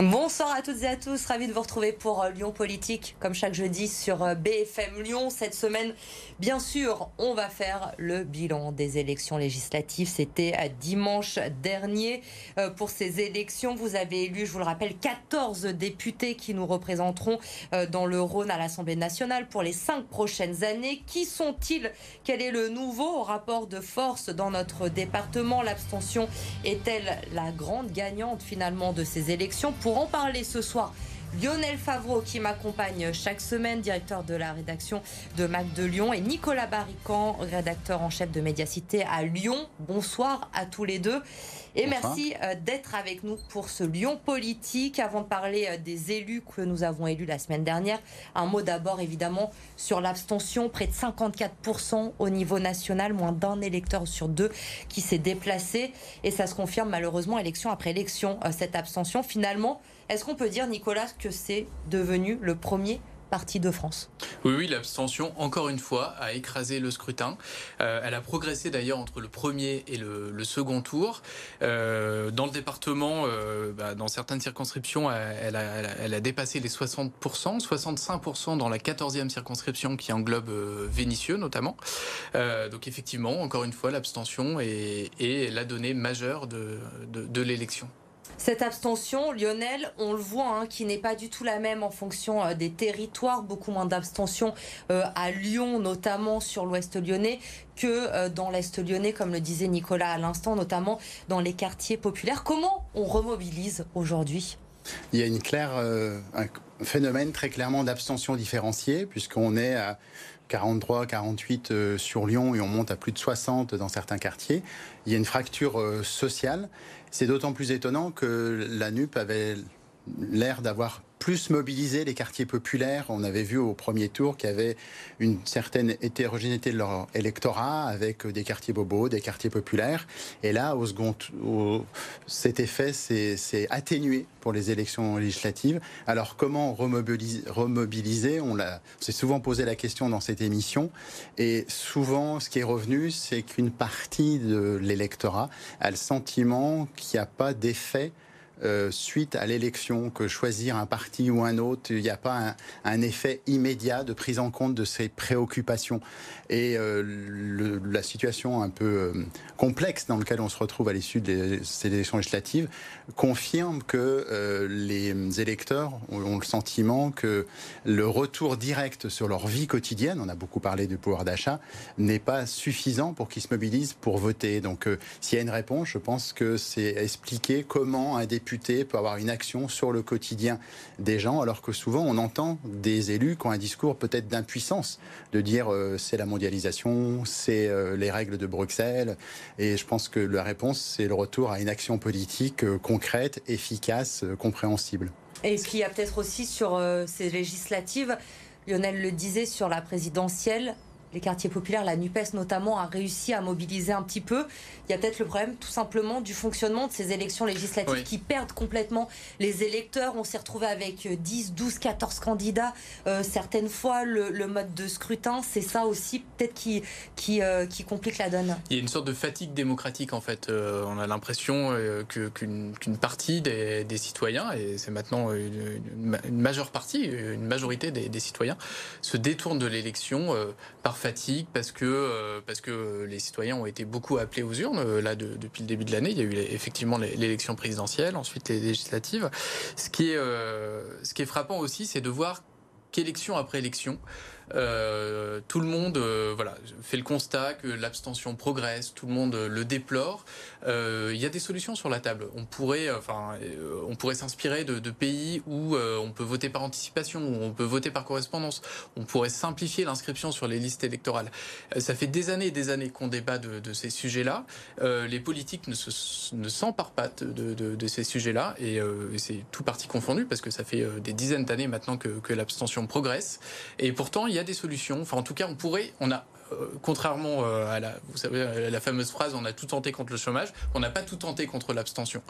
Bonsoir à toutes et à tous, ravi de vous retrouver pour euh, Lyon Politique, comme chaque jeudi sur euh, BFM Lyon. Cette semaine, bien sûr, on va faire le bilan des élections législatives. C'était euh, dimanche dernier. Pour ces élections, vous avez élu, je vous le rappelle, 14 députés qui nous représenteront dans le Rhône à l'Assemblée nationale pour les cinq prochaines années. Qui sont-ils? Quel est le nouveau rapport de force dans notre département? L'abstention est-elle la grande gagnante finalement de ces élections? En parler ce soir, Lionel Favreau qui m'accompagne chaque semaine, directeur de la rédaction de Mac de Lyon, et Nicolas Barrican, rédacteur en chef de Médiacité à Lyon. Bonsoir à tous les deux. Et merci euh, d'être avec nous pour ce Lyon politique. Avant de parler euh, des élus que nous avons élus la semaine dernière, un mot d'abord évidemment sur l'abstention. Près de 54% au niveau national, moins d'un électeur sur deux qui s'est déplacé. Et ça se confirme malheureusement élection après élection, euh, cette abstention. Finalement, est-ce qu'on peut dire, Nicolas, que c'est devenu le premier parti de France? Oui, oui, l'abstention, encore une fois, a écrasé le scrutin. Euh, elle a progressé d'ailleurs entre le premier et le, second tour. Euh, dans le département, euh, bah, dans certaines circonscriptions, elle a, dépassé les 60%, 65% dans la 14e circonscription qui englobe Vénissieux notamment. donc effectivement, encore une fois, l'abstention est, la donnée majeure de l'élection. Cette abstention, Lionel, on le voit, hein, qui n'est pas du tout la même en fonction euh, des territoires, beaucoup moins d'abstention euh, à Lyon, notamment sur l'ouest lyonnais, que euh, dans l'est lyonnais, comme le disait Nicolas à l'instant, notamment dans les quartiers populaires. Comment on remobilise aujourd'hui? Il y a une claire, un phénomène très clairement d'abstention différenciée, puisqu'on est à 43, 48 sur Lyon et on monte à plus de 60 dans certains quartiers. Il y a une fracture sociale c'est d'autant plus étonnant que la NUP avait l'air d'avoir plus mobilisé les quartiers populaires. On avait vu au premier tour qu'il y avait une certaine hétérogénéité de leur électorat avec des quartiers bobos, des quartiers populaires. Et là, au second, cet effet s'est atténué pour les élections législatives. Alors comment remobiliser, remobiliser? On s'est souvent posé la question dans cette émission. Et souvent, ce qui est revenu, c'est qu'une partie de l'électorat a le sentiment qu'il n'y a pas d'effet euh, suite à l'élection que choisir un parti ou un autre, il n'y a pas un, effet immédiat de prise en compte de ces préoccupations. Et euh, la situation un peu euh, complexe dans laquelle on se retrouve à l'issue de ces élections législatives confirme que les électeurs ont le sentiment que le retour direct sur leur vie quotidienne, on a beaucoup parlé du pouvoir d'achat, n'est pas suffisant pour qu'ils se mobilisent pour voter. Donc s'il y a une réponse, je pense que c'est expliquer comment un député peut avoir une action sur le quotidien des gens, alors que souvent on entend des élus qui ont un discours peut-être d'impuissance, de dire euh, c'est la mondialisation, c'est euh, les règles de Bruxelles. Et je pense que la réponse, c'est le retour à une action politique euh, concrète, efficace, compréhensible. Et ce qu'il y a peut-être aussi sur ces législatives, Lionel le disait, sur la présidentielle, les quartiers populaires, la NUPES notamment, a réussi à mobiliser un petit peu. Il y a peut-être le problème tout simplement du fonctionnement de ces élections législatives qui perdent complètement les électeurs. On s'est retrouvé avec 10, 12, 14 candidats. Euh, certaines fois, le, mode de scrutin, c'est ça aussi peut-être qui, qui, euh, qui, complique la donne. Il y a une sorte de fatigue démocratique en fait. Euh, on a l'impression qu'une partie des, citoyens, et c'est maintenant une, majeure partie, une majorité des, des citoyens, se détournent de l'élection par fatigue, parce que, euh, parce que les citoyens ont été beaucoup appelés aux urnes. Euh, là, depuis le début de l'année, il y a eu effectivement l'élection présidentielle, ensuite les législatives. Ce qui est, euh, ce qui est frappant aussi, c'est de voir qu'élection après élection, euh, tout le monde euh, voilà, fait le constat que l'abstention progresse, tout le monde le déplore. Euh, il y a des solutions sur la table. On pourrait, enfin, pourrait s'inspirer de, pays où on peut voter par anticipation, où on peut voter par correspondance. On pourrait simplifier l'inscription sur les listes électorales. ça fait des années et des années qu'on débat de, ces sujets-là. les politiques ne, s'emparent pas de, ces sujets-là et, c'est tout parti confondu parce que ça fait des dizaines d'années maintenant que, que l'abstention progresse. Et pourtant, il y des solutions. Enfin, en tout cas, on pourrait, on a euh, contrairement euh, à la, vous savez, la fameuse phrase on a tout tenté contre le chômage, on n'a pas tout tenté contre l'abstention.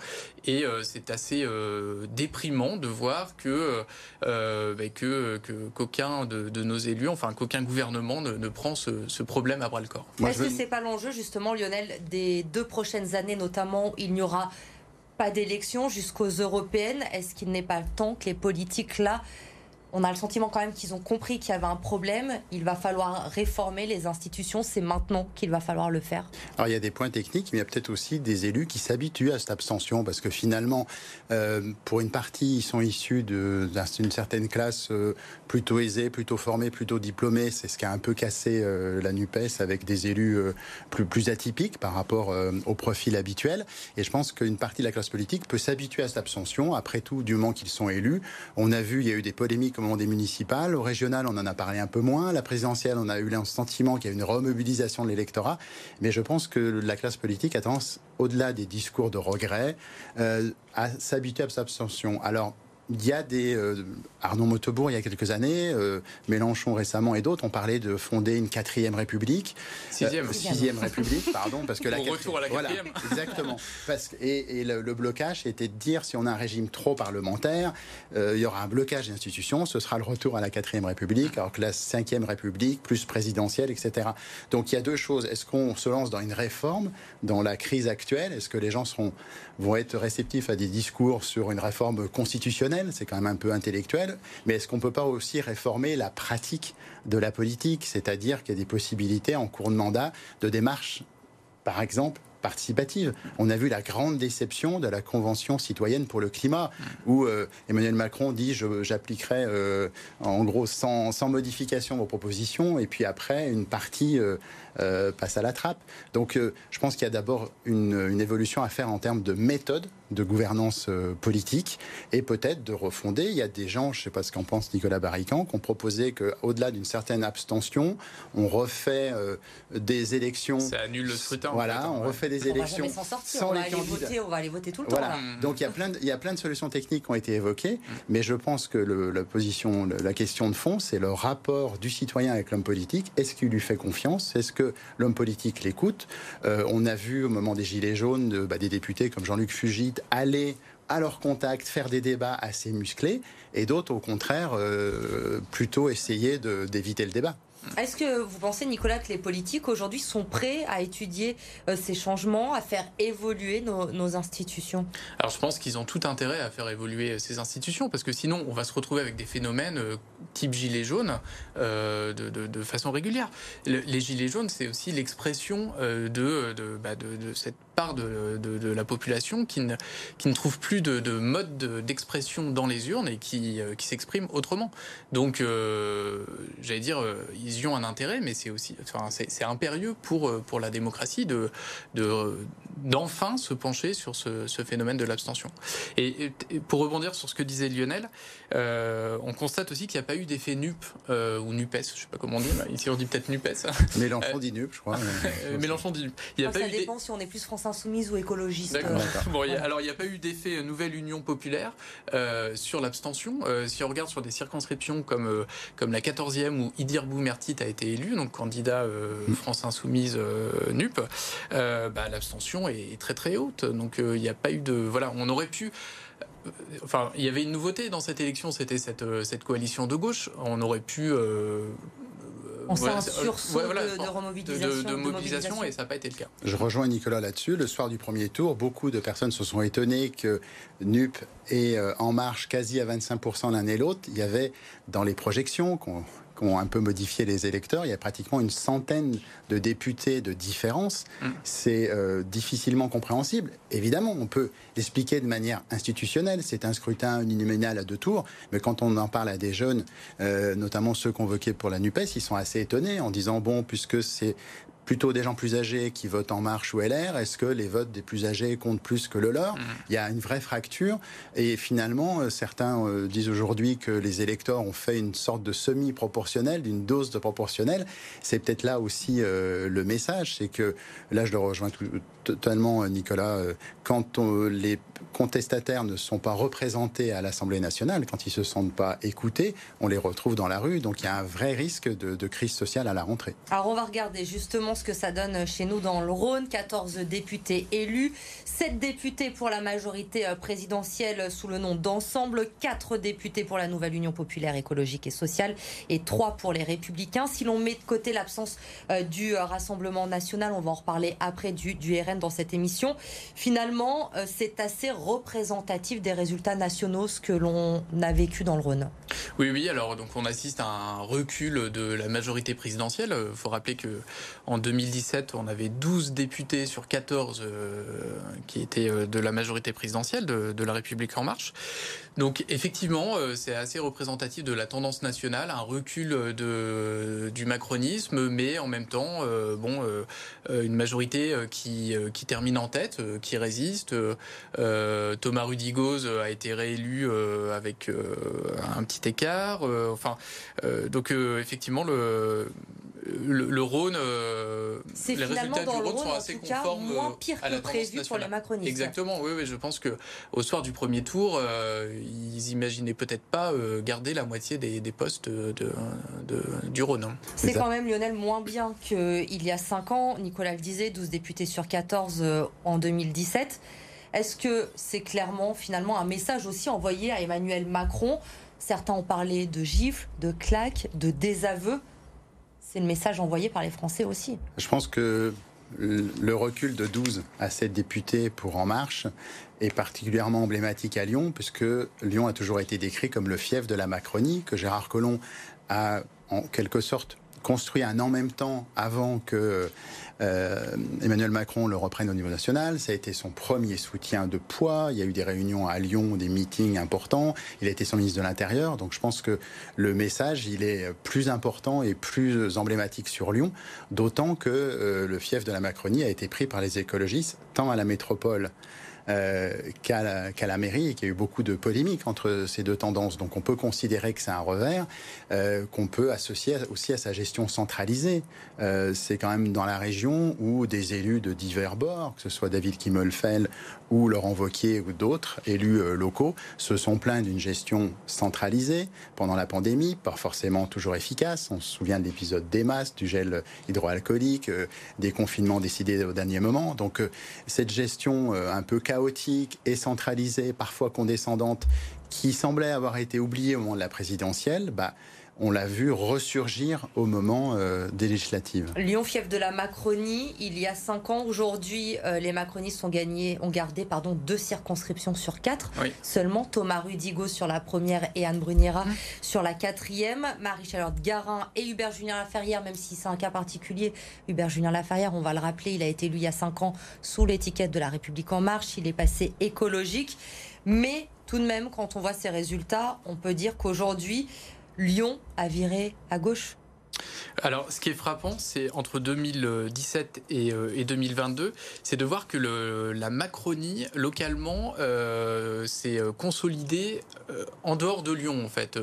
Et euh, c'est assez déprimant de voir que bah, que qu'aucun de, nos élus, enfin qu'aucun gouvernement ne, prend ce, problème à bras le corps. Est-ce que c'est pas l'enjeu justement, Lionel, des deux prochaines années notamment, il n'y aura pas d'élection jusqu'aux européennes? Est-ce qu'il n'est pas temps que les politiques là on a le sentiment quand même qu'ils ont compris qu'il y avait un problème. Il va falloir réformer les institutions. C'est maintenant qu'il va falloir le faire. Alors il y a des points techniques, mais il y a peut-être aussi des élus qui s'habituent à cette abstention parce que finalement, euh, pour une partie, ils sont issus d'une certaine classe euh, plutôt aisée, plutôt formée, plutôt diplômée. C'est ce qui a un peu cassé euh, la Nupes avec des élus plus, plus atypiques par rapport au profil habituel. Et je pense qu'une partie de la classe politique peut s'habituer à cette abstention. Après tout, du moment qu'ils sont élus, on a vu, il y a eu des polémiques au moment des municipales. Au régional, on en a parlé un peu moins. La présidentielle, on a eu le sentiment qu'il y a une remobilisation de l'électorat. Mais je pense que la classe politique a tendance, au-delà des discours de regret, euh, à s'habituer à cette. Alors, il y a des euh, Arnaud Montebourg il y a quelques années, euh, Mélenchon récemment et d'autres ont parlé de fonder une quatrième république, sixième, euh, sixième république, pardon, parce que la retour à la quatrième, voilà, exactement. Parce et, le, blocage était de dire si on a un régime trop parlementaire, il y aura un blocage des institutions, ce sera le retour à la quatrième république, alors que la cinquième république plus présidentielle, etc. Donc il y a deux choses. Est-ce qu'on se lance dans une réforme dans la crise actuelle? Est-ce que les gens seront vont être réceptifs à des discours sur une réforme constitutionnelle, c'est quand même un peu intellectuel, mais est-ce qu'on ne peut pas aussi réformer la pratique de la politique, c'est-à-dire qu'il y a des possibilités en cours de mandat de démarches, par exemple, participative? On a vu la grande déception de la Convention citoyenne pour le climat, où euh, Emmanuel Macron dit j'appliquerai euh, en gros sans, modification vos propositions, et puis après une partie euh, passe à la trappe. Donc je pense qu'il y a d'abord une, évolution à faire en termes de méthode de gouvernance euh, politique et peut-être de refonder. Il y a des gens, je ne sais pas ce qu'en pense Nicolas Barrican, qui ont proposé qu'au-delà d'une certaine abstention, on refait des élections. Ça annule le scrutin. Voilà, on refait des élections va sans on va les Voter, on va aller voter tout le temps. Donc il y, a plein de, il y a plein de solutions techniques qui ont été évoquées, mm. mais je pense que la position, la question de fond, c'est le rapport du citoyen avec l'homme politique. Est-ce qu'il lui fait confiance? Est-ce que l'homme politique l'écoute? Euh, on a vu au moment des Gilets jaunes bah, des députés comme Jean-Luc Fugit aller à leur contact, faire des débats assez musclés, et d'autres, au contraire, euh, plutôt essayer d'éviter le débat. Est-ce que vous pensez, Nicolas, que les politiques aujourd'hui sont prêts à étudier euh, ces changements, à faire évoluer nos, institutions? Alors je pense qu'ils ont tout intérêt à faire évoluer euh, ces institutions, parce que sinon on va se retrouver avec des phénomènes euh, type gilets jaunes de, façon régulière. les gilets jaunes, c'est aussi l'expression de, bah, de, cette part de, la population qui ne, qui ne trouve plus de, mode d'expression dans les urnes et qui, qui s'exprime autrement. Donc, j'allais dire, ils y ont un intérêt, mais c'est aussi, enfin, c'est impérieux pour, euh, pour la démocratie de, d'enfin se pencher sur ce, phénomène de l'abstention. Et, pour rebondir sur ce que disait Lionel, euh, on constate aussi qu'il n'y a pas eu d'effet NUP euh, ou NUPES, je ne sais pas comment on dit, ici on dit peut-être NUPES. Mélenchon dit NUP, je crois. Mélenchon dit NUP. Il y a pas ça dépend si on est plus France Insoumise ou écologiste. Bon, alors il n'y a pas eu d'effet Nouvelle Union Populaire sur l'abstention. si on regarde sur des circonscriptions comme, comme la 14e où Idir Boumerti a été élu, donc candidat euh, mm. France Insoumise euh, NUP, euh, bah, l'abstention est très très haute. Donc il n'y a pas eu de. Voilà, on aurait pu enfin, il y avait une nouveauté dans cette élection, c'était cette, cette coalition de gauche. On aurait pu. on un sursaut de, remobilisation, de, mobilisation, et ça n'a pas été le cas. Je rejoins Nicolas là-dessus. Le soir du premier tour, beaucoup de personnes se sont étonnées que NUP et En Marche quasi à 25% l'un et l'autre. Il y avait dans les projections qu'on ont un peu modifié les électeurs. Il y a pratiquement une centaine de députés de différence. Mm. C'est euh, difficilement compréhensible. Évidemment, on peut l'expliquer de manière institutionnelle. C'est un scrutin uninominal à deux tours. Mais quand on en parle à des jeunes, euh, notamment ceux convoqués pour la NUPES, ils sont assez étonnés en disant, bon, puisque c'est plutôt des gens plus âgés qui votent En Marche ou LR Est-ce que les votes des plus âgés comptent plus que le leur? Il y a une vraie fracture. Et finalement, euh, certains euh, disent aujourd'hui que les électeurs ont fait une sorte de semi-proportionnel, d'une dose de proportionnel. C'est peut-être là aussi euh, le message. C'est que, là, je le rejoins totalement, Nicolas, quand les contestataires ne sont pas représentés à l'Assemblée nationale, quand ils se sentent pas écoutés, on les retrouve dans la rue. Donc il y a un vrai risque de, de crise sociale à la rentrée. Alors on va regarder justement ce que ça donne chez nous dans le Rhône. 14 députés élus, 7 députés pour la majorité euh, présidentielle sous le nom d'ensemble, 4 députés pour la nouvelle Union populaire écologique et sociale et 3 pour les républicains. Si l'on met de côté l'absence euh, du euh, Rassemblement national, on va en reparler après du, du RN dans cette émission, finalement c'est assez assez représentatif des résultats nationaux, ce que l'on a vécu dans le Rhône. Oui, oui. Alors, donc, on assiste à un recul de la majorité présidentielle. Il faut rappeler que en 2017, on avait 12 députés sur 14 euh, qui étaient euh, de la majorité présidentielle de, la République en marche. Donc effectivement, euh, c'est assez représentatif de la tendance nationale, un recul du macronisme, mais en même temps, euh, bon, euh, une majorité qui termine en tête, qui résiste. Thomas Rudigoz a été réélu avec un petit écart. enfin, donc effectivement, le le, Rhône, euh, les résultats du Rhône, sont assez conformes moins pire à la que prévu pour les macronistes. Exactement, oui, oui, je pense que au soir du premier tour, euh, ils imaginaient peut-être pas euh, garder la moitié des, postes de, du Rhône. Hein. C'est quand même Lionel moins bien qu'il y a 5 ans. Nicolas le disait, 12 députés sur 14 en 2017. Est-ce que c'est clairement finalement un message aussi envoyé à Emmanuel Macron? Certains ont parlé de gifles, de claques, de désaveux c'est le message envoyé par les Français aussi. Je pense que le recul de 12 à 7 députés pour En Marche est particulièrement emblématique à Lyon, puisque Lyon a toujours été décrit comme le fief de la Macronie, que Gérard Collomb a en quelque sorte construit un en même temps avant que euh, Emmanuel Macron le reprenne au niveau national. Ça a été son premier soutien de poids. Il y a eu des réunions à Lyon, des meetings importants. Il a été son ministre de l'Intérieur. Donc je pense que le message, il est plus important et plus emblématique sur Lyon. D'autant que euh, le fief de la Macronie a été pris par les écologistes, tant à la métropole euh, qu'à la, mairie et qu'il y a eu beaucoup de polémiques entre ces deux tendances. Donc on peut considérer que c'est un revers euh, qu'on peut associer aussi à sa gestion centralisée. Euh, c'est quand même dans la région où des élus de divers bords, que ce soit David Kimmelfeld ou Laurent Vauquier ou d'autres élus locaux, se sont plaints d'une gestion centralisée pendant la pandémie, pas forcément toujours efficace. On se souvient de l'épisode des masques, du gel hydroalcoolique, des confinements décidés au dernier moment. Donc cette gestion un peu chaotique chaotique et centralisée, parfois condescendante, qui semblait avoir été oubliée au moment de la présidentielle, bah, on l'a vu ressurgir au moment euh, des législatives. Lyon, fief de la Macronie, il y a cinq ans. Aujourd'hui, euh, les macronistes ont, gagné, ont gardé pardon, deux circonscriptions sur quatre. Seulement Thomas Rudigo sur la première et Anne Bruniera mmh. sur la quatrième. Marie-Charlotte Garin et Hubert Julien Laferrière, même si c'est un cas particulier. Hubert Julien Laferrière, on va le rappeler, il a été élu il y a cinq ans sous l'étiquette de la République En Marche. Il est passé écologique. Mais tout de même, quand on voit ces résultats, on peut dire qu'aujourd'hui, Lyon a viré à gauche alors, ce qui est frappant, c'est entre 2017 et, 2022, euh, c'est de voir que la Macronie, localement, euh, s'est euh, consolidée en dehors de Lyon, en fait.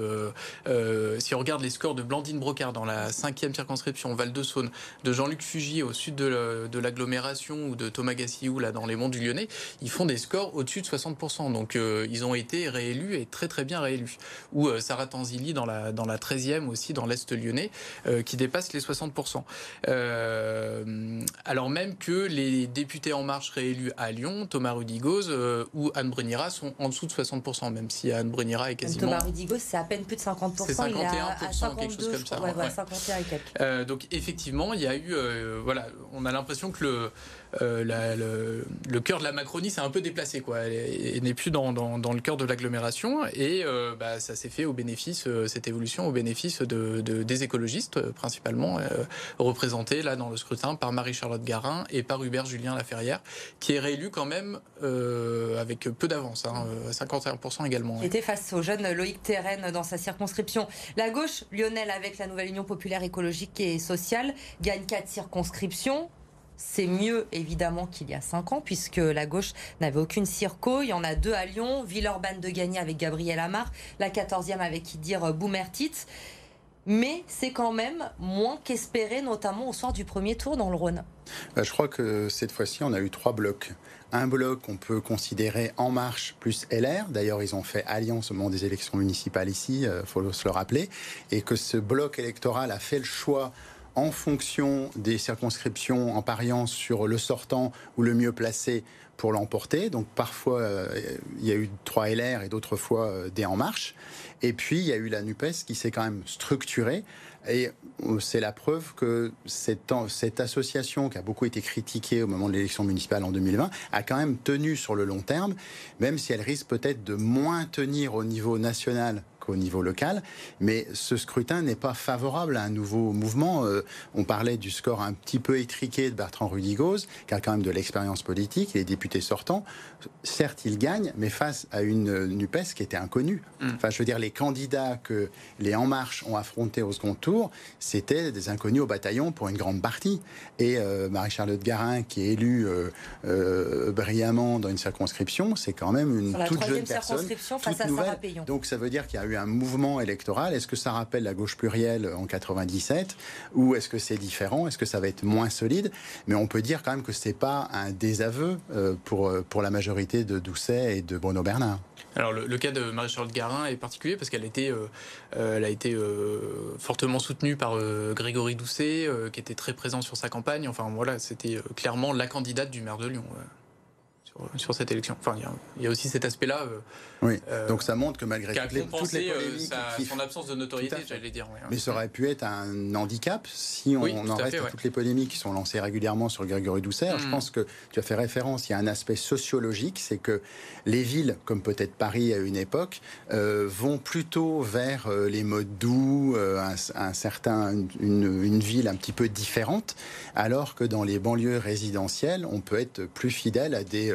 si on regarde les scores de Blandine Brocard dans la cinquième circonscription Val-de-Saône, de Jean-Luc Fugier au sud de l'agglomération ou de Thomas Gassiou, là, dans les monts du Lyonnais, ils font des scores au-dessus de 60%. Donc, ils ont été réélus et très, très bien réélus. Ou Sarah Tanzili dans la, dans la 13e aussi, dans l'Est lyonnais, qui dépasse les 60%. Euh, alors même que les députés En Marche réélus à Lyon, Thomas Rudigoz euh, ou Anne Brunira, sont en dessous de 60%, même si Anne Brunira est quasiment... Thomas Rudigoz, c'est à peine plus de 50%. C'est 51%, quelque chose comme ça. Ouais, 51 et quelques. Euh, donc effectivement, il y a eu... voilà, on a l'impression que le euh, le, cœur de la Macronie s'est un peu déplacé, quoi. Elle, n'est plus dans, le cœur de l'agglomération et euh, bah, ça s'est fait au bénéfice, euh, cette évolution au bénéfice de, des écologistes principalement, représentés là dans le scrutin par Marie-Charlotte Garin et par Hubert Julien Laferrière, qui est réélu quand même avec peu d'avance, hein, 51% également. Il était face au jeune Loïc Terren dans sa circonscription. La gauche, Lionel, avec la nouvelle Union populaire écologique et sociale, gagne quatre circonscriptions. C'est mieux évidemment qu'il y a cinq ans puisque la gauche n'avait aucune circo. Il y en a deux à Lyon, Villeurbanne de Gagné avec Gabriel Amar, la quatorzième avec qui dire Boumertit. Mais c'est quand même moins qu'espéré, notamment au soir du premier tour dans le Rhône. Bah, je crois que cette fois-ci, on a eu trois blocs. Un bloc qu'on peut considérer En Marche plus LR. D'ailleurs, ils ont fait alliance au moment des élections municipales ici, il euh, faut se le rappeler. Et que ce bloc électoral a fait le choix en fonction des circonscriptions, en pariant sur le sortant ou le mieux placé pour l'emporter. Donc parfois, il y a eu trois LR et d'autres fois des En Marche. Et puis, il y a eu la NUPES qui s'est quand même structurée. Et c'est la preuve que cette, cette, association, qui a beaucoup été critiquée au moment de l'élection municipale en 2020, a quand même tenu sur le long terme, même si elle risque peut-être de moins tenir au niveau national au niveau local. Mais ce scrutin n'est pas favorable à un nouveau mouvement. Euh, on parlait du score un petit peu étriqué de Bertrand Rudigoz, qui a quand même de l'expérience politique, il est député sortant. Certes, il gagne, mais face à une NUPES qui était inconnue. Mm. Enfin, je veux dire, les candidats que les En Marche ont affrontés au second tour, c'était des inconnus au bataillon pour une grande partie. Et euh, Marie-Charlotte Garin, qui est élue euh, brillamment dans une circonscription, c'est quand même une toute jeune personne. Face à Sarah Donc ça veut dire qu'il y a eu un mouvement électoral. Est-ce que ça rappelle la gauche plurielle en 97 ou est-ce que c'est différent? Est-ce que ça va être moins solide? Mais on peut dire quand même que c'est pas un désaveu euh, pour, euh, pour la majorité de Doucet et de Bruno Bernard. Alors le, cas de Marie-Charlotte Garin est particulier parce qu'elle a été, euh, a été fortement soutenue par Grégory Doucet, qui était très présent sur sa campagne. Enfin voilà, c'était clairement la candidate du maire de Lyon sur, cette élection. Enfin, il y, a aussi cet aspect-là. Euh, oui. Euh, Donc ça montre que malgré toutes les, toutes les, euh, polémiques, son absence de notoriété, j'allais dire. Mais ça aurait pu être un handicap si on, en reste à toutes les polémiques qui sont lancées régulièrement sur Grégory Doucet. Je mm. pense que tu as fait référence. Il y a un aspect sociologique, c'est que les villes, comme peut-être Paris à une époque, vont plutôt vers les modes doux, un, certain, une, une ville un petit peu différente, alors que dans les banlieues résidentielles, on peut être plus fidèle à des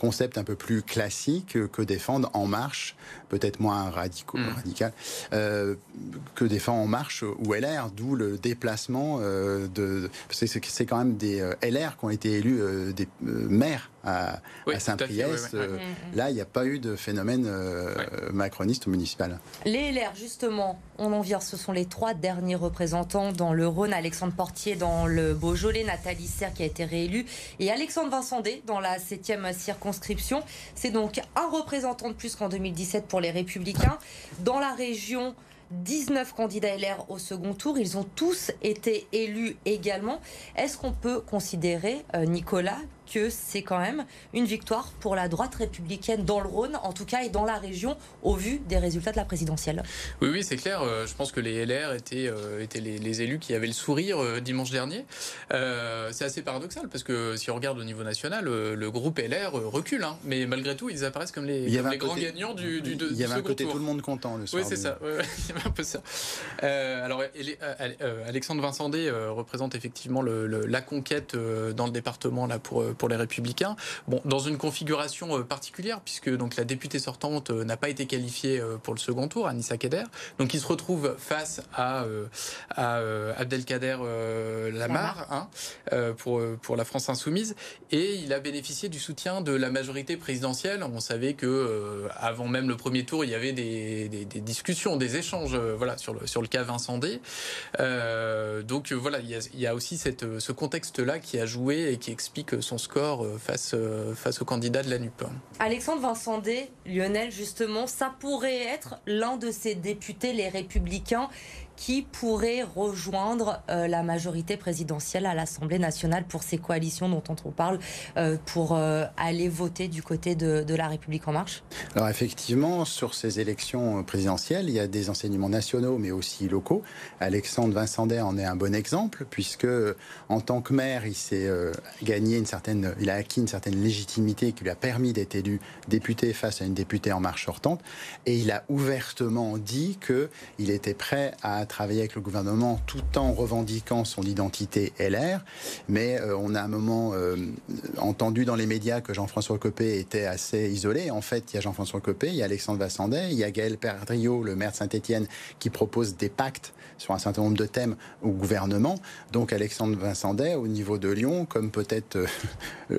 concept un peu plus classique que défendre En Marche, peut-être moins radicaux, hmm. radical, euh, que défendre En Marche ou LR, d'où le déplacement euh, de... C'est quand même des euh, LR qui ont été élus des maires à, Saint-Priest. Là, il n'y a pas eu de phénomène macroniste ou municipal. Les LR, justement, on en vient, ce sont les trois derniers représentants dans le Rhône. Alexandre Portier dans le Beaujolais, Nathalie Serre qui a été réélue et Alexandre Vincendé dans la 7e circonscription. C'est donc un représentant de plus qu'en 2017 pour les Républicains. Dans la région, 19 candidats LR au second tour. Ils ont tous été élus également. Est-ce qu'on peut considérer, euh, Nicolas, que c'est quand même une victoire pour la droite républicaine dans le Rhône, en tout cas, et dans la région, au vu des résultats de la présidentielle. Oui, oui, c'est clair. Euh, je pense que les LR étaient, euh, étaient les, élus qui avaient le sourire euh, dimanche dernier. c'est assez paradoxal parce que si on regarde au niveau national, le groupe LR recule, hein. mais malgré tout, ils apparaissent comme les, grands gagnants du, du, Il y avait un côté tout le monde content le soir. Oui, c'est ça. il y avait un peu ça. alors, Alexandre Vincendé représente effectivement le, la conquête dans le département là pour pour les Républicains. Bon, dans une configuration euh, particulière, puisque donc la députée sortante euh, n'a pas été qualifiée euh, pour le second tour, Anissa Kader. Donc il se retrouve face à, à Abdelkader Lamar hein, pour, pour la France insoumise, et il a bénéficié du soutien de la majorité présidentielle. On savait que avant même le premier tour, il y avait des, des, discussions, des échanges, voilà, sur le sur le cas Vincent D. donc voilà, il y, a, il y a aussi cette, ce contexte-là qui a joué et qui explique son score euh, face, euh, face au candidat de la NUP. Alexandre Vincent Lionel, justement, ça pourrait être l'un de ces députés, les républicains, qui pourrait rejoindre euh, la majorité présidentielle à l'Assemblée nationale pour ces coalitions dont on parle, euh, pour euh, aller voter du côté de, la République en marche? Alors effectivement, sur ces élections présidentielles, il y a des enseignements nationaux mais aussi locaux. Alexandre Vincendet en est un bon exemple puisque en tant que maire, il s'est gagné une certaine, il a acquis une certaine légitimité qui lui a permis d'être élu député face à une députée en marche sortante et il a ouvertement dit que il était prêt à travailler avec le gouvernement tout en revendiquant son identité LR. Mais euh, on a un moment euh, entendu dans les médias que Jean-François Copé était assez isolé. En fait, il y a Jean-François Copé, il y a Alexandre Vassandet, il y a Gaël Perdriau, le maire de Saint-Etienne, qui propose des pactes sur un certain nombre de thèmes au gouvernement. Donc Alexandre Vincendet, au niveau de Lyon, comme peut-être euh,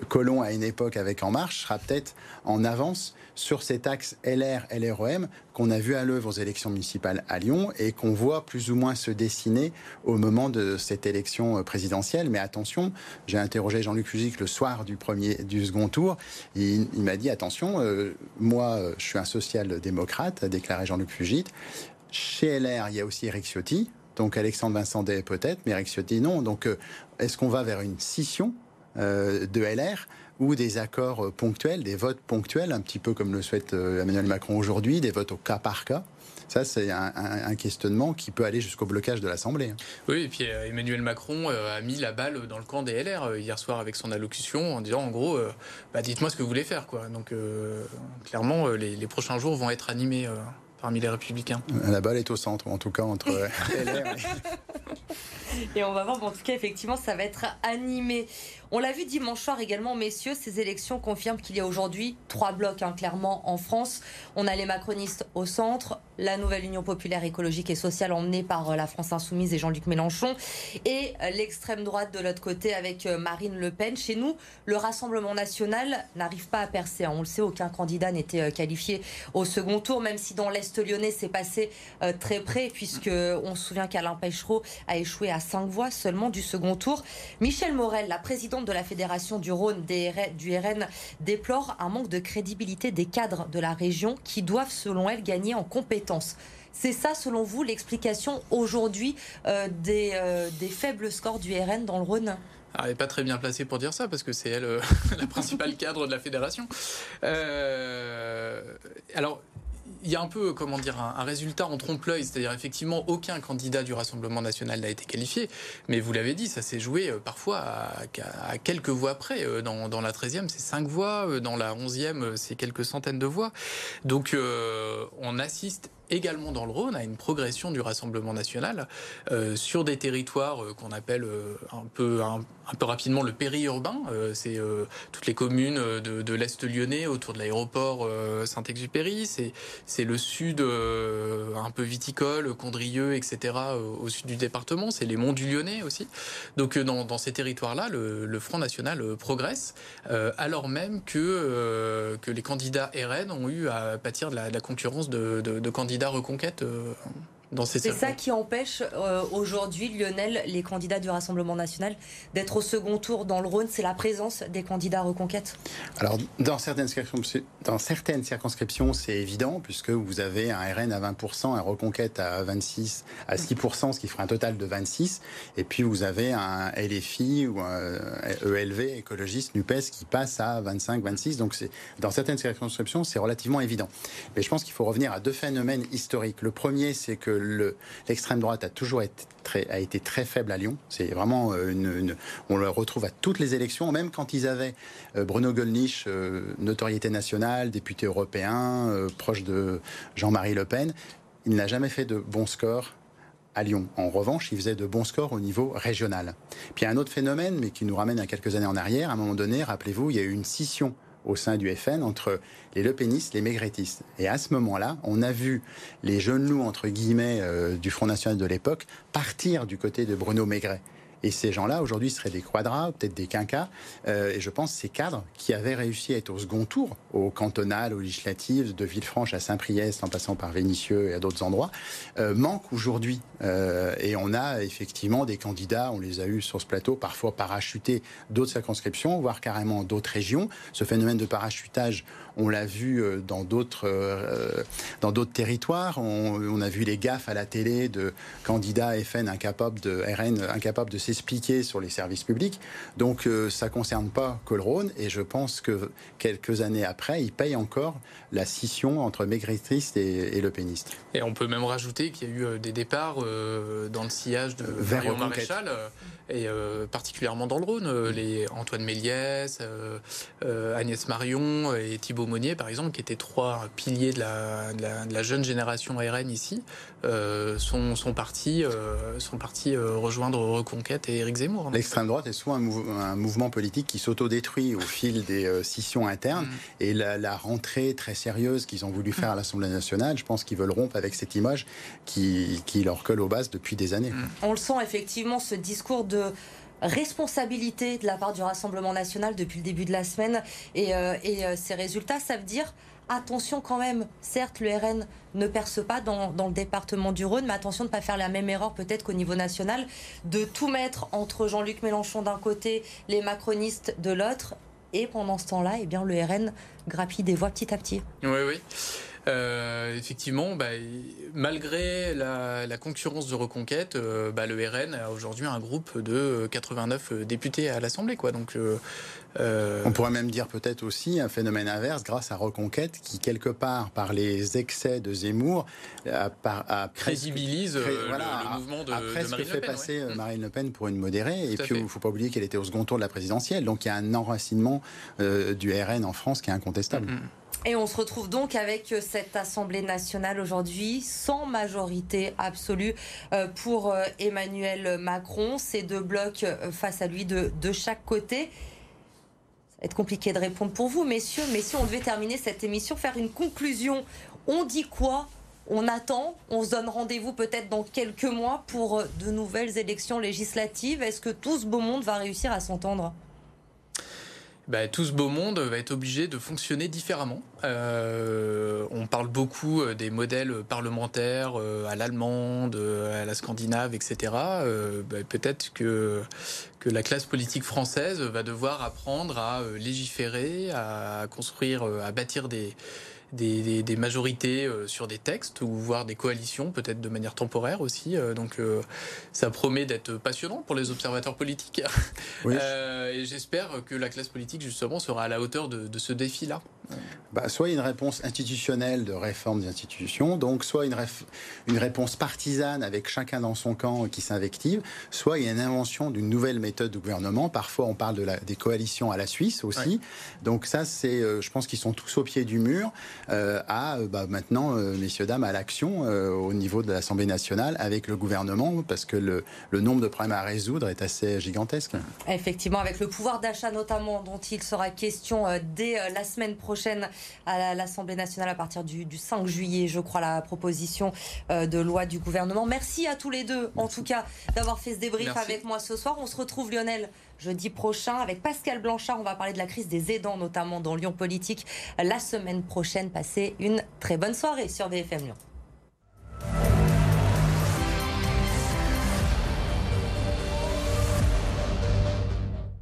Colomb à une époque avec En Marche, sera peut-être en avance sur cet axe LR-LREM qu'on a vu à l'œuvre aux élections municipales à Lyon et qu'on voit plus ou moins se dessiner au moment de cette élection euh, présidentielle. Mais attention, j'ai interrogé Jean-Luc Fugic le soir du, premier, du second tour. il, m'a dit attention, euh, moi je suis un social-démocrate, a déclaré Jean-Luc Fugit. Chez LR, il y a aussi Eric Ciotti, donc Alexandre Vincendet peut-être, mais Eric Ciotti non. Donc euh, est-ce qu'on va vers une scission de LR ou des accords ponctuels, des votes ponctuels, un petit peu comme le souhaite Emmanuel Macron aujourd'hui, des votes au cas par cas. Ça, c'est un, questionnement qui peut aller jusqu'au blocage de l'Assemblée. Oui, et puis euh, Emmanuel Macron euh, a mis la balle dans le camp des LR euh, hier soir avec son allocution en disant en gros, bah, dites-moi ce que vous voulez faire. Quoi. Donc clairement, les, prochains jours vont être animés parmi les républicains. La balle est au centre, en tout cas entre LR et... et on va voir, en tout cas, effectivement, ça va être animé. On l'a vu dimanche soir également, messieurs, ces élections confirment qu'il y a aujourd'hui trois blocs, hein, clairement, en France. On a les macronistes au centre, la nouvelle Union populaire écologique et sociale emmenée par euh, la France insoumise et Jean-Luc Mélenchon, et euh, l'extrême droite de l'autre côté avec euh, Marine Le Pen. Chez nous, le Rassemblement national n'arrive pas à percer. Hein. On le sait, aucun candidat n'était qualifié au second tour, même si dans l'Est lyonnais, c'est passé très près, puisque on se souvient qu'Alain Pêchereau a échoué à cinq voix seulement du second tour. Michel Morel, la présidente de la Fédération du Rhône du RN déplore un manque de crédibilité des cadres de la région qui doivent, selon elle, gagner en C'est ça, selon vous, l'explication aujourd'hui euh, des, euh, des faibles scores du RN dans le Rhône? Elle n'est pas très bien placée pour dire ça parce que c'est elle euh, la principale cadre de la fédération. alors, il y a un peu, comment dire, un, résultat en trompe-l'œil, c'est-à-dire effectivement aucun candidat du Rassemblement national n'a été qualifié, mais vous l'avez dit, ça s'est joué euh, parfois à, quelques voix près. Euh, dans, dans la 13e, c'est 5 voix, euh, dans la 11e, c'est quelques centaines de voix. Donc on assiste également dans le Rhône à une progression du Rassemblement national euh, sur des territoires euh, qu'on appelle euh, un, peu, un, peu rapidement le périurbain. c'est toutes les communes de, de l'Est lyonnais autour de l'aéroport Saint-Exupéry. C'est le sud un peu viticole, Condrieux, etc. au sud du département. C'est les monts du Lyonnais aussi. Donc dans, ces territoires-là, le, Front National progresse alors même que, que les candidats RN ont eu à pâtir de la, concurrence de candidats reconquête euh, c'est ça qui empêche euh, aujourd'hui, Lionel, les candidats du Rassemblement national d'être au second tour dans le Rhône. C'est la présence des candidats reconquête Alors, dans certaines, dans certaines circonscriptions, c'est évident, puisque vous avez un RN à 20%, un reconquête à 26, à 6%, ce qui ferait un total de 26. Et puis, vous avez un LFI ou un ELV, écologiste, NUPES, qui passe à 25, 26. Donc, dans certaines circonscriptions, c'est relativement évident. Mais je pense qu'il faut revenir à deux phénomènes historiques. Le premier, c'est que l'extrême droite a toujours été très, faible à Lyon. C'est vraiment euh, une, on le retrouve à toutes les élections, même quand ils avaient euh, Bruno Gollnisch, euh, notoriété nationale, député européen, proche de Jean-Marie Le Pen. Il n'a jamais fait de bons scores à Lyon. En revanche, il faisait de bons scores au niveau régional. Puis il y a un autre phénomène, mais qui nous ramène à quelques années en arrière. À un moment donné, rappelez-vous, il y a eu une scission au sein du FN entre les lepénistes, les maigretistes. Et à ce moment-là, on a vu les jeunes loups, entre guillemets, euh, du Front National de l'époque partir du côté de Bruno Maigret. Et ces gens-là, aujourd'hui, seraient des quadras, peut-être des quinquas. Euh, et je pense ces cadres qui avaient réussi à être au second tour, au cantonal, aux législatives, de Villefranche à Saint-Priest, en passant par Vénissieux et à d'autres endroits, euh, manquent aujourd'hui. Euh, et on a effectivement des candidats, on les a eus sur ce plateau, parfois parachutés d'autres circonscriptions, voire carrément d'autres régions. Ce phénomène de parachutage, on l'a vu euh, dans d'autres euh, dans d'autres territoires. On, a vu les gaffes à la télé de candidats FN incapables de RN incapables de s'expliquer sur les services publics. Donc euh, ça concerne pas que le Rhône et je pense que quelques années après, ils payent encore la scission entre maigretristes et, et le péniste. Et on peut même rajouter qu'il y a eu des départs dans le sillage de Vers Maréchal et particulièrement dans le Rhône, les Antoine Méliès, Agnès Marion et Thibault Monnier, par exemple, qui étaient trois piliers de la, jeune génération RN ici, euh, sont, sont, partis, euh, sont partis euh, rejoindre Reconquête et Éric Zemmour. L'extrême droite est soit un, mouvement politique qui s'autodétruit au fil des scissions internes, mm. et la, rentrée très sérieuse qu'ils ont voulu faire à l'Assemblée nationale, je pense qu'ils veulent rompre avec cette image qui, qui leur colle aux bases depuis des années. Mm. On le sent effectivement, ce discours de responsabilité de la part du Rassemblement national depuis le début de la semaine. Et, euh, euh, résultats, ça veut dire attention quand même. Certes, le RN ne perce pas dans, le département du Rhône, mais attention de ne pas faire la même erreur peut-être qu'au niveau national, de tout mettre entre Jean-Luc Mélenchon d'un côté, les macronistes de l'autre. Et pendant ce temps-là, eh bien, le RN grappille des voix petit à petit. Oui, oui. Effectivement, bah, malgré la, concurrence de Reconquête, bah, le RN a aujourd'hui un groupe de 89 députés à l'Assemblée. Quoi. Donc, On pourrait même dire peut-être aussi un phénomène inverse grâce à Reconquête qui, quelque part, par les excès de Zemmour, a, a crédibilise le, mouvement de, a Marine fait Le Pen, passer Marine Le Pen pour une modérée. et puis, il ne faut pas oublier qu'elle était au second tour de la présidentielle. Donc, il y a un enracinement du RN en France qui est incontestable. Et on se retrouve donc avec cette Assemblée nationale aujourd'hui sans majorité absolue pour Emmanuel Macron. Ces deux blocs face à lui de, de chaque côté. Ça va être compliqué de répondre pour vous, messieurs, mais si on devait terminer cette émission, faire une conclusion, on dit quoi? On attend, on se donne rendez-vous peut-être dans quelques mois pour de nouvelles élections législatives? Est-ce que tout ce beau monde va réussir à s'entendre? Bah, tout ce beau monde va être obligé de fonctionner différemment. Euh, on parle beaucoup euh, des modèles parlementaires euh, à l'allemande, à la scandinave, etc. Bah, peut-être que, que la classe politique française va devoir apprendre à légiférer, à construire, à bâtir des, des, majorités euh, sur des textes ou voir des coalitions, peut-être de manière temporaire aussi. Euh, donc euh, ça promet d'être passionnant pour les observateurs politiques. et j'espère que la classe politique, justement, sera à la hauteur de, ce défi-là. Bah, soit une réponse institutionnelle de réforme des institutions, donc soit une, une réponse partisane avec chacun dans son camp qui s'invective, soit il y a une invention d'une nouvelle méthode de gouvernement. Parfois, on parle de la, des coalitions à la Suisse aussi. Donc ça, c'est, je pense qu'ils sont tous au pied du mur. Euh, à euh, bah, maintenant, euh, messieurs, dames, à l'action au niveau de l'Assemblée nationale avec le gouvernement, parce que le, nombre de problèmes à résoudre est assez gigantesque. Effectivement, avec le pouvoir d'achat notamment, dont il sera question dès la semaine prochaine à l'Assemblée nationale à partir du, 5 juillet, je crois, la proposition de loi du gouvernement. Merci à tous les deux, en tout cas, d'avoir fait ce débrief avec moi ce soir. On se retrouve, Lionel, jeudi prochain. Avec Pascal Blanchard, on va parler de la crise des aidants, notamment dans Lyon Politique, la semaine prochaine. Passez une très bonne soirée sur VFM Lyon.